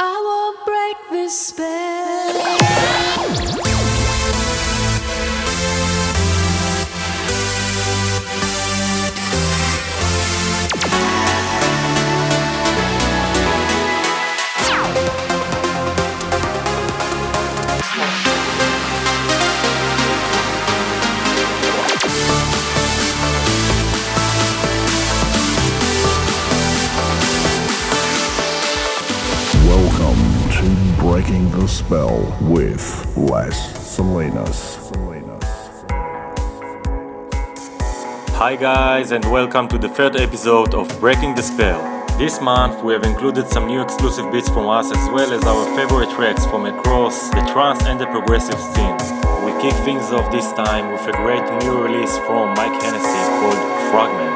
I won't break this spell. Breaking the Spell with Las Salinas. Hi, guys, and welcome to the third episode of Breaking the Spell. This month, we have included some new exclusive beats from us as well as our favorite tracks from across the trance and the progressive scene. We kick things off this time with a great new release from Mike Hennessy called Fragments.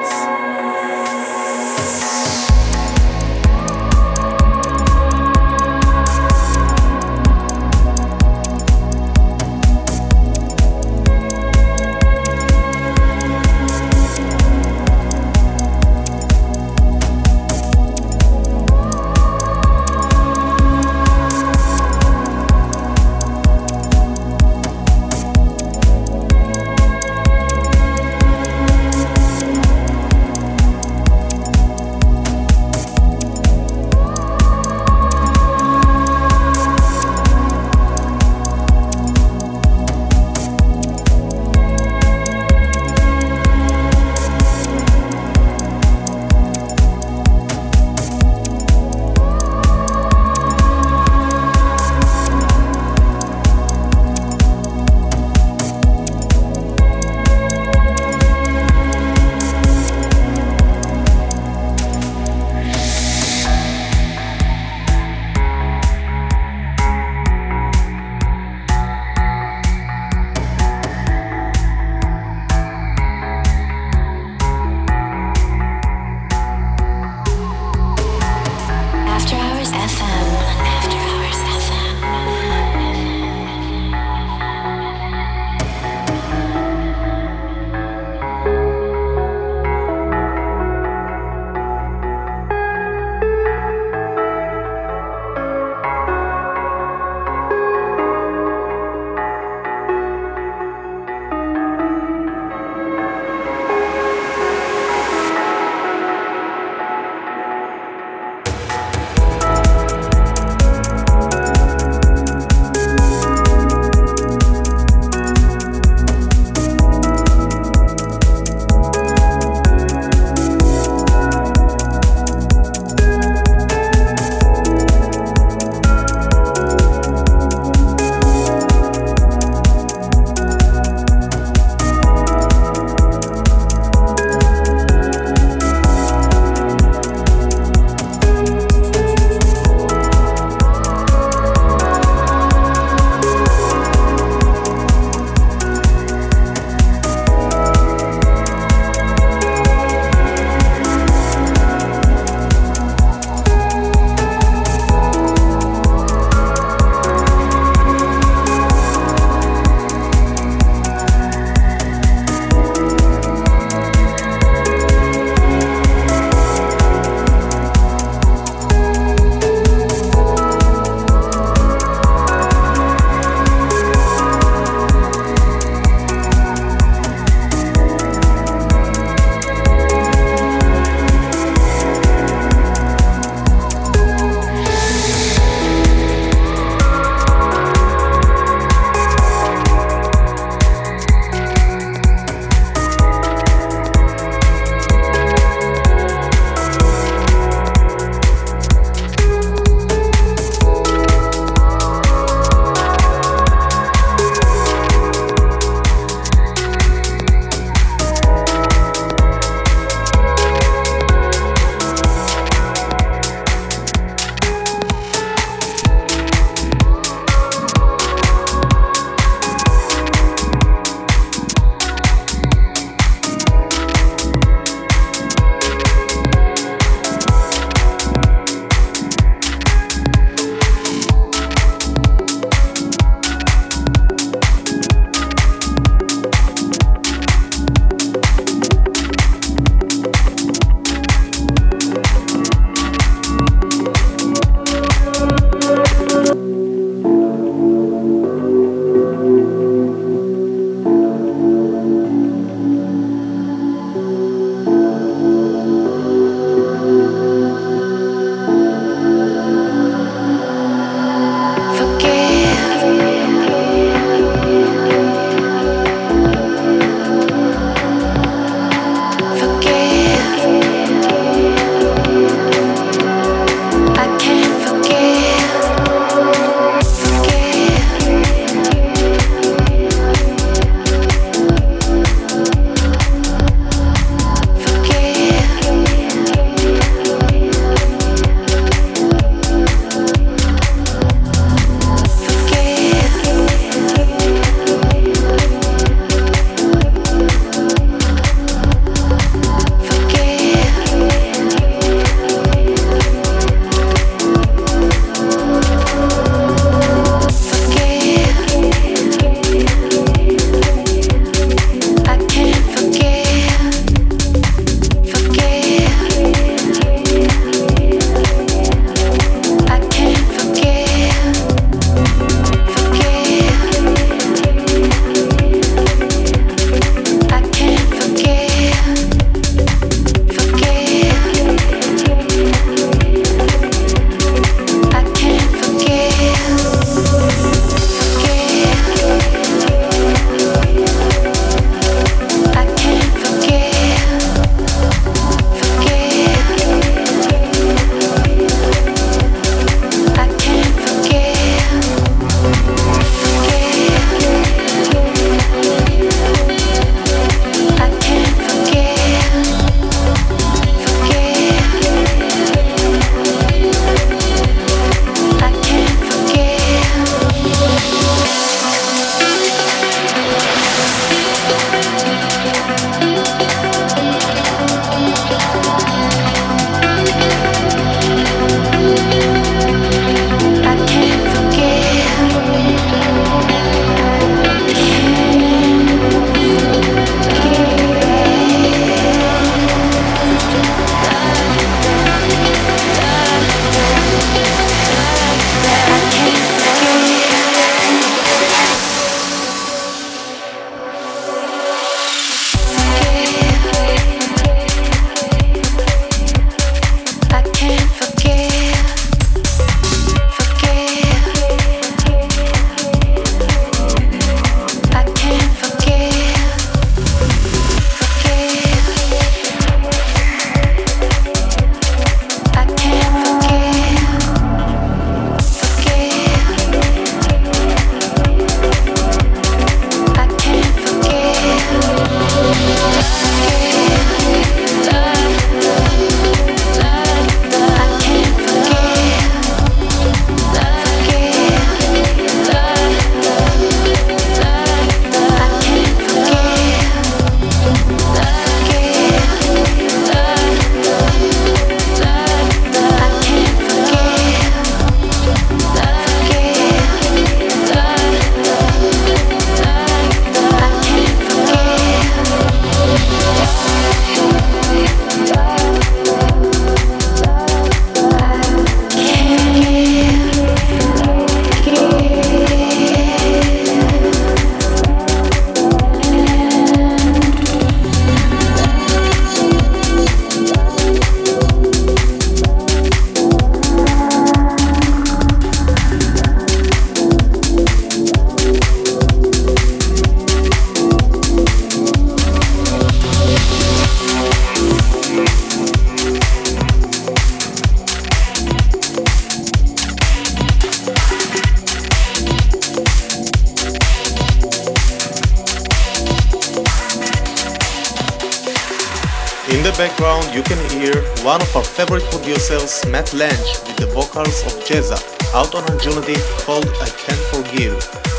Background, you can hear one of our favorite producers, Matt Lange, with the vocals of Jeza, out on Anjunadeep called I Can't Forgive.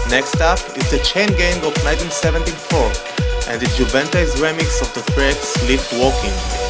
Next up is the Chain Gang of 1974 and the Juventa remix of the track Sleepwalking. Great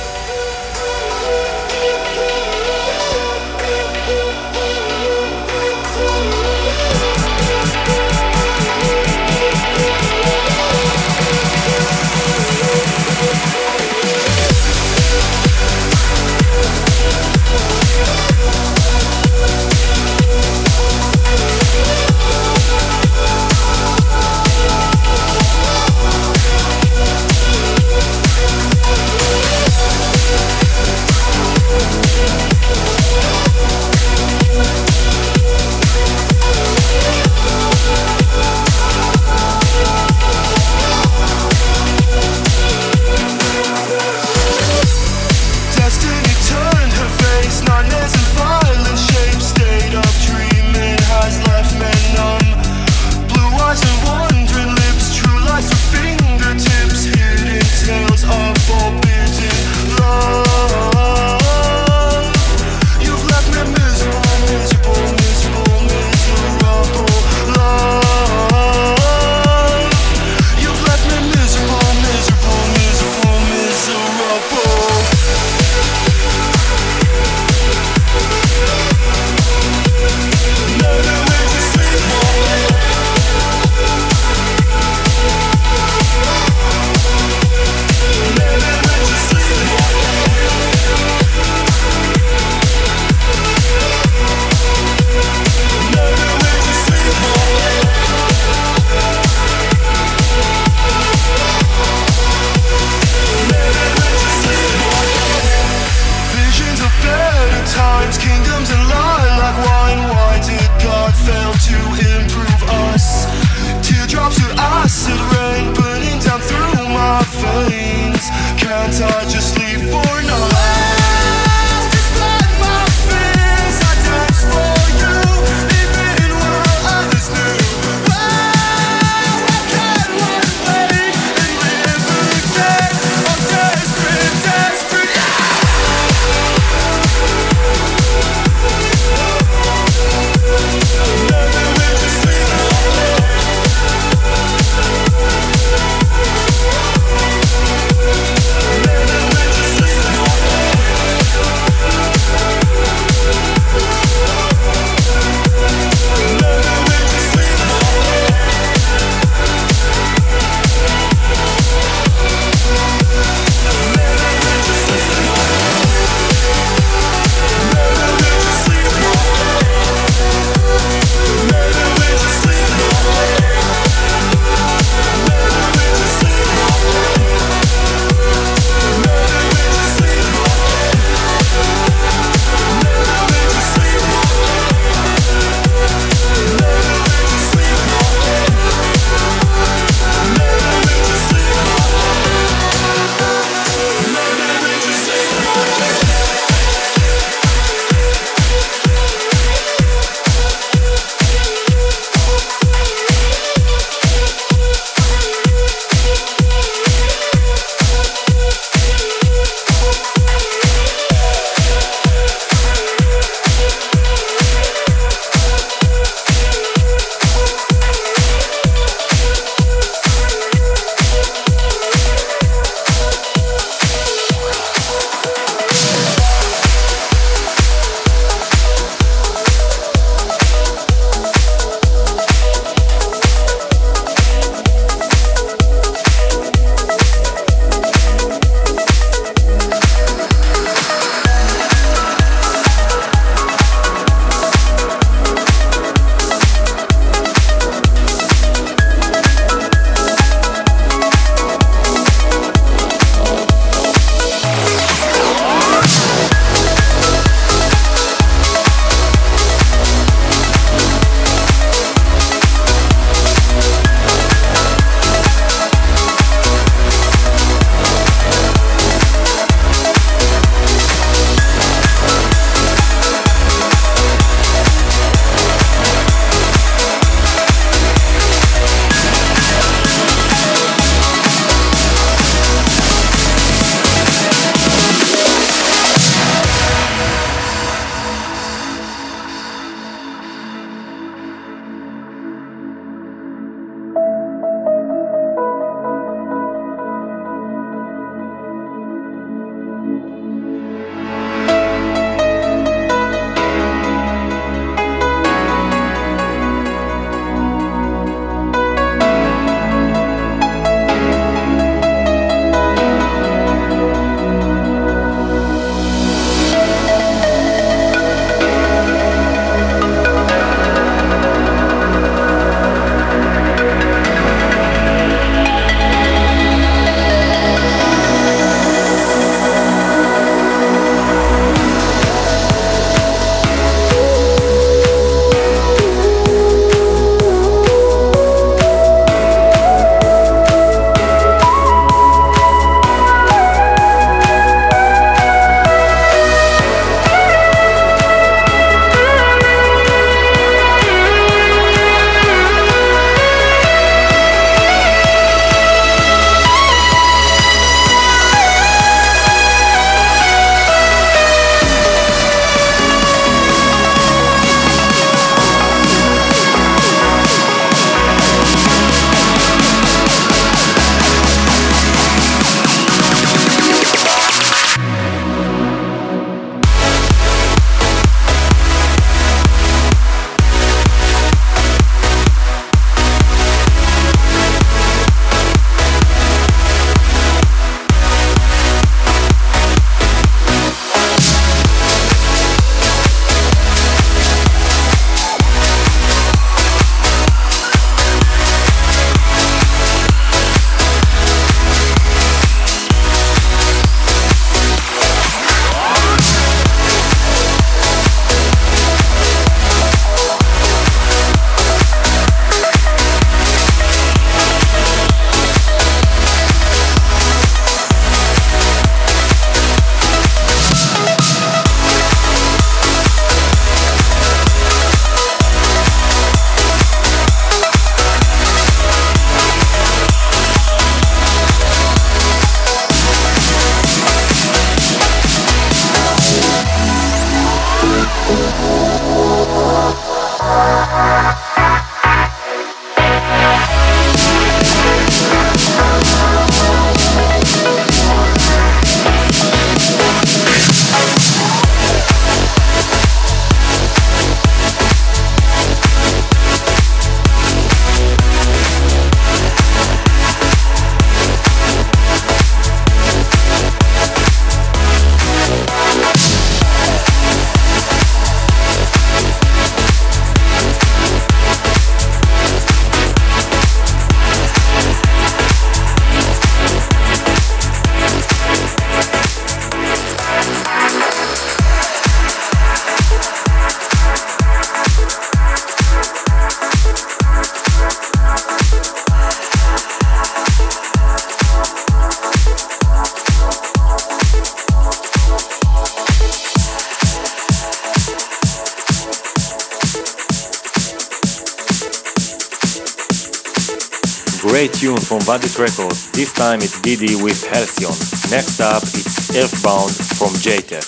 Vandit Records. This time it's Giddy with Halcyon. Next up, it's Earthbound from Jaytech.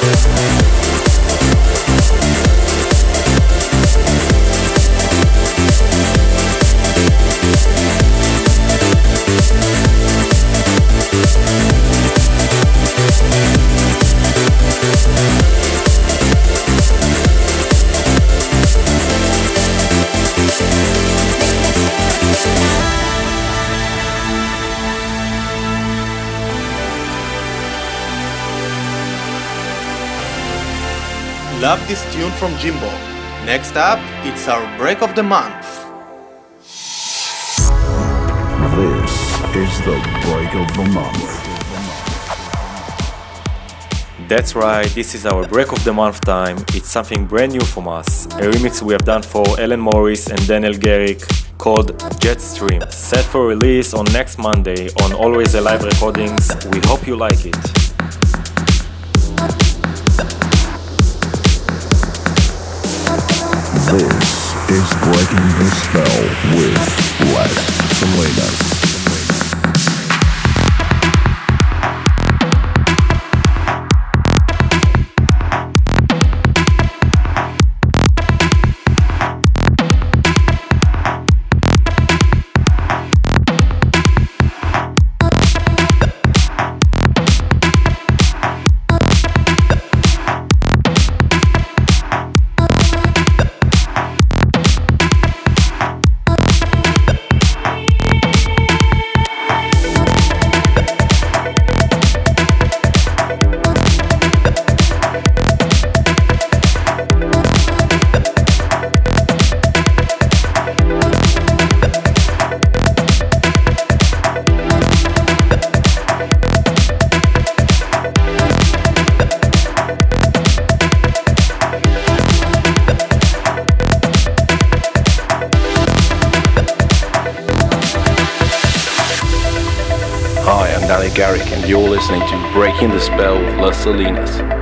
Thank you. Love this tune from Jimbo. Next up, it's our break of the month. This is the break of the month. That's right, this is our break of the month time. It's something brand new from us. A remix we have done for Alan Morris and Daniel Garrick called Jetstream. Set for release on next Monday on Always Alive Recordings. We hope you like it. This is Breaking the Spell with Las Salinas. Garrick, and you're listening to Breaking the Spell with Las Salinas.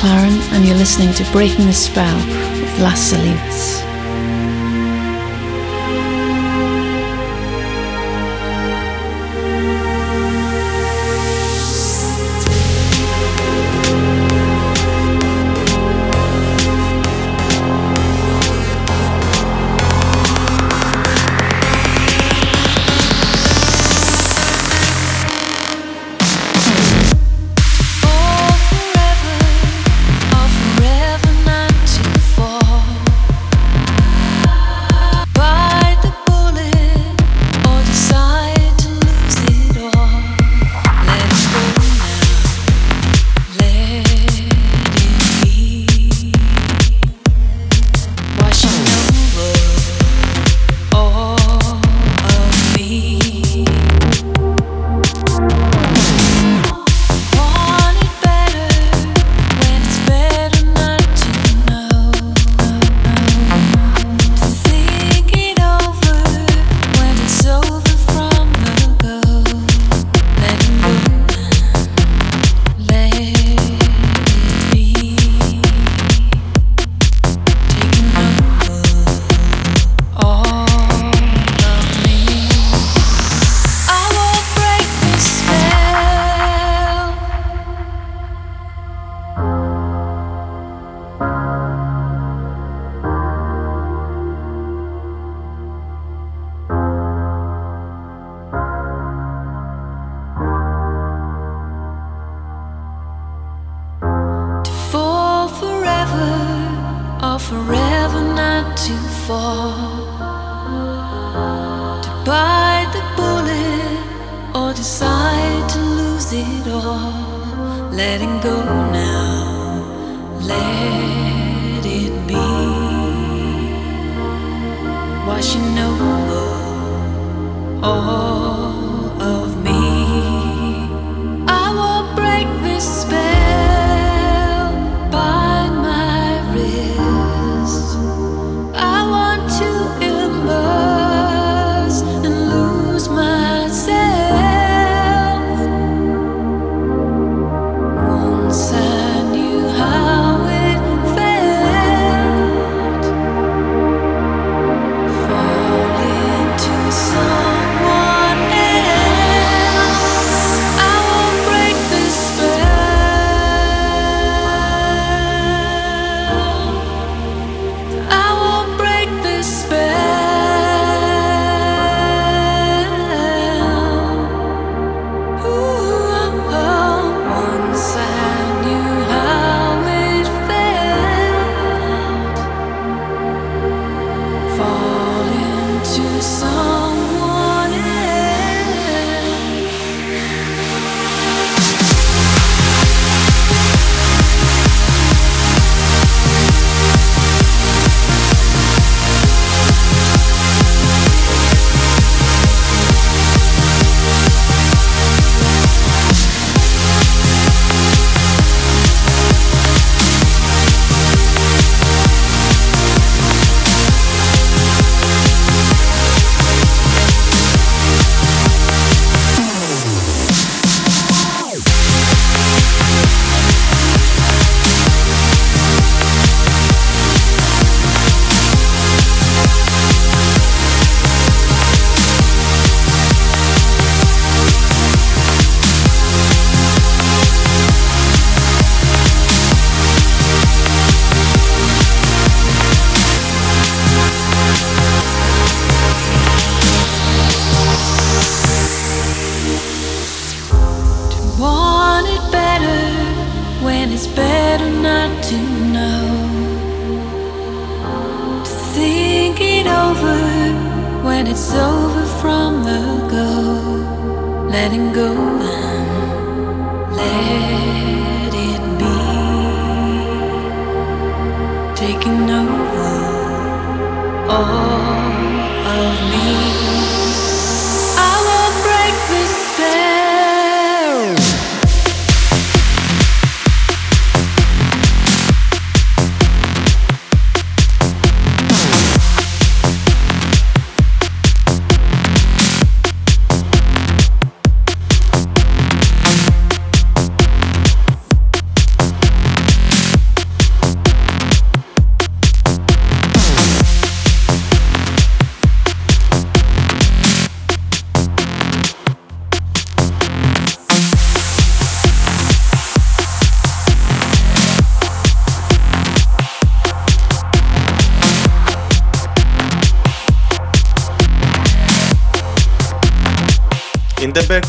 McLaren, and you're listening to Breaking the Spell with Las Salinas.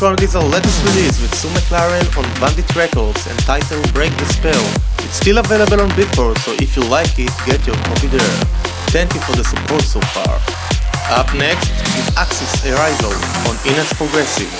Background is our latest release with Sue McLaren on VANDIT Records entitled Break the Spell. It's still available on Beatport, so if you like it, get your copy there. Thank you for the support so far. Up next is Axis Arrival on Enhanced Progressive.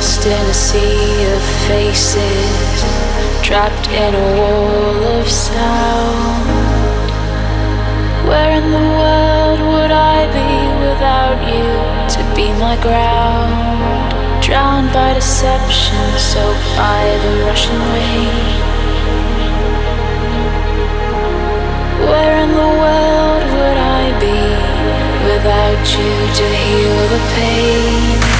Lost in a sea of faces, trapped in a wall of sound. Where in the world would I be without you to be my ground? Drowned by deception, soaked by the rushing rain. Where in the world would I be without you to heal the pain?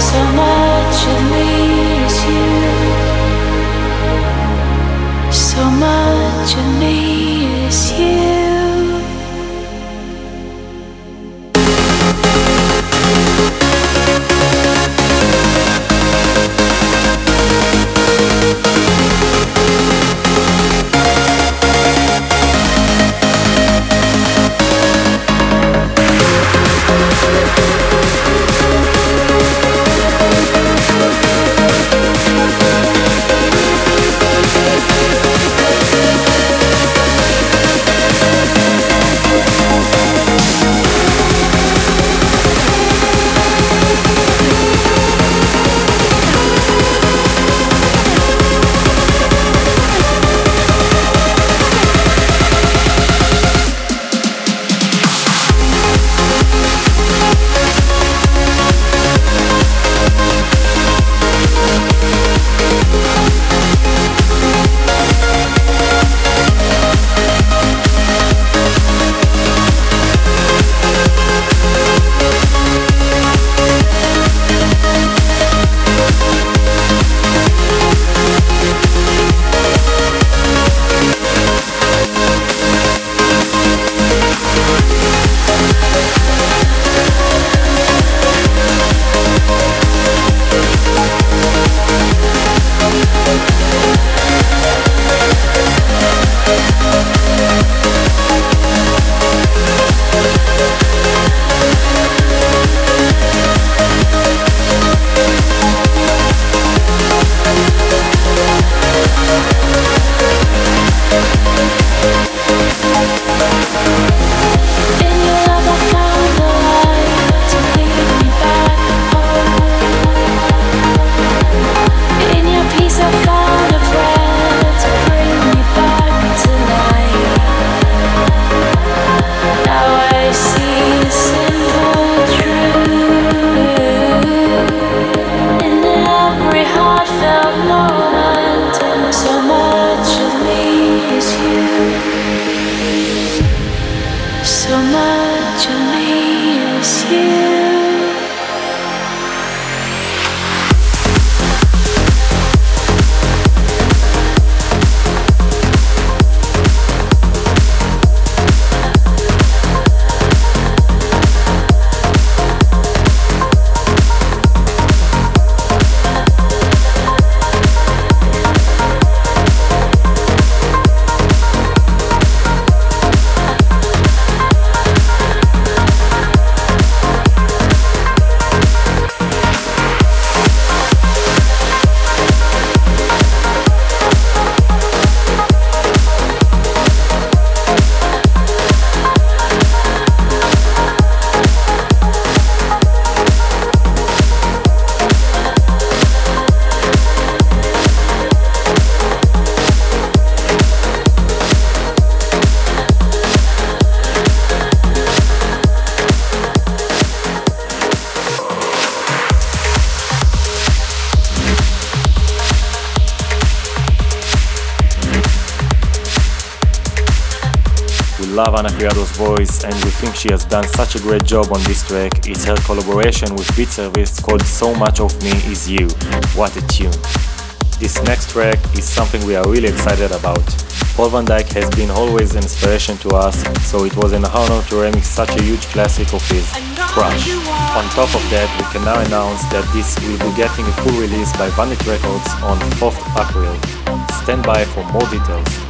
So much of me So much of me is you. Love Criado's voice and we think she has done such a great job on this track. It's her collaboration with Beat Service called So Much of Me Is You. What a tune. This next track is something we are really excited about. Paul van Dyk has been always an inspiration to us, so it was an honor to remix such a huge classic of his, Crush. On top of that, we can now announce that this will be getting a full release by VANDIT Records on 4th April. Stand by for more details.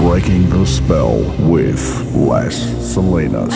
Breaking the Spell with Las Salinas.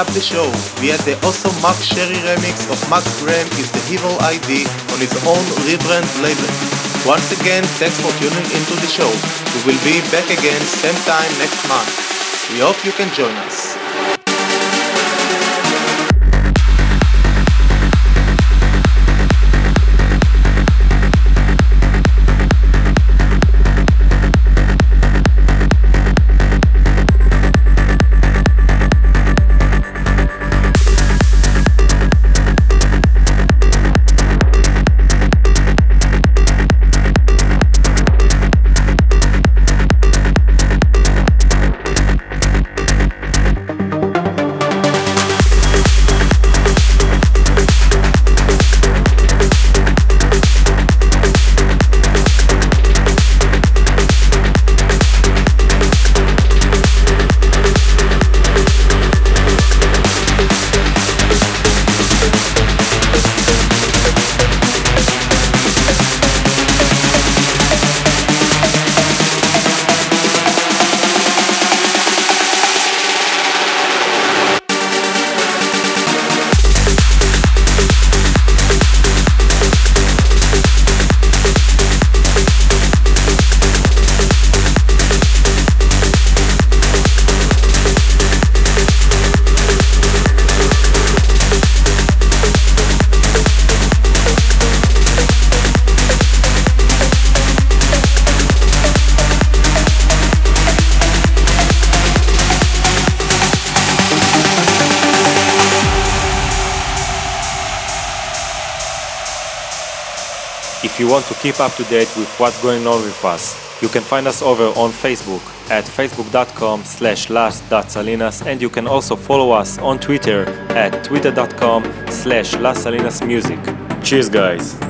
Up the show, we had the awesome Mark Sherry remix of Max Graham is the Evil ID on his own rebrand label. Once again, thanks for tuning into the show. We will be back again same time next month. We hope you can join us. Keep up to date with what's going on with us, you can find us over on Facebook at facebook.com slash las.salinas and you can also follow us on Twitter at twitter.com slash lasalinasmusic. Cheers guys!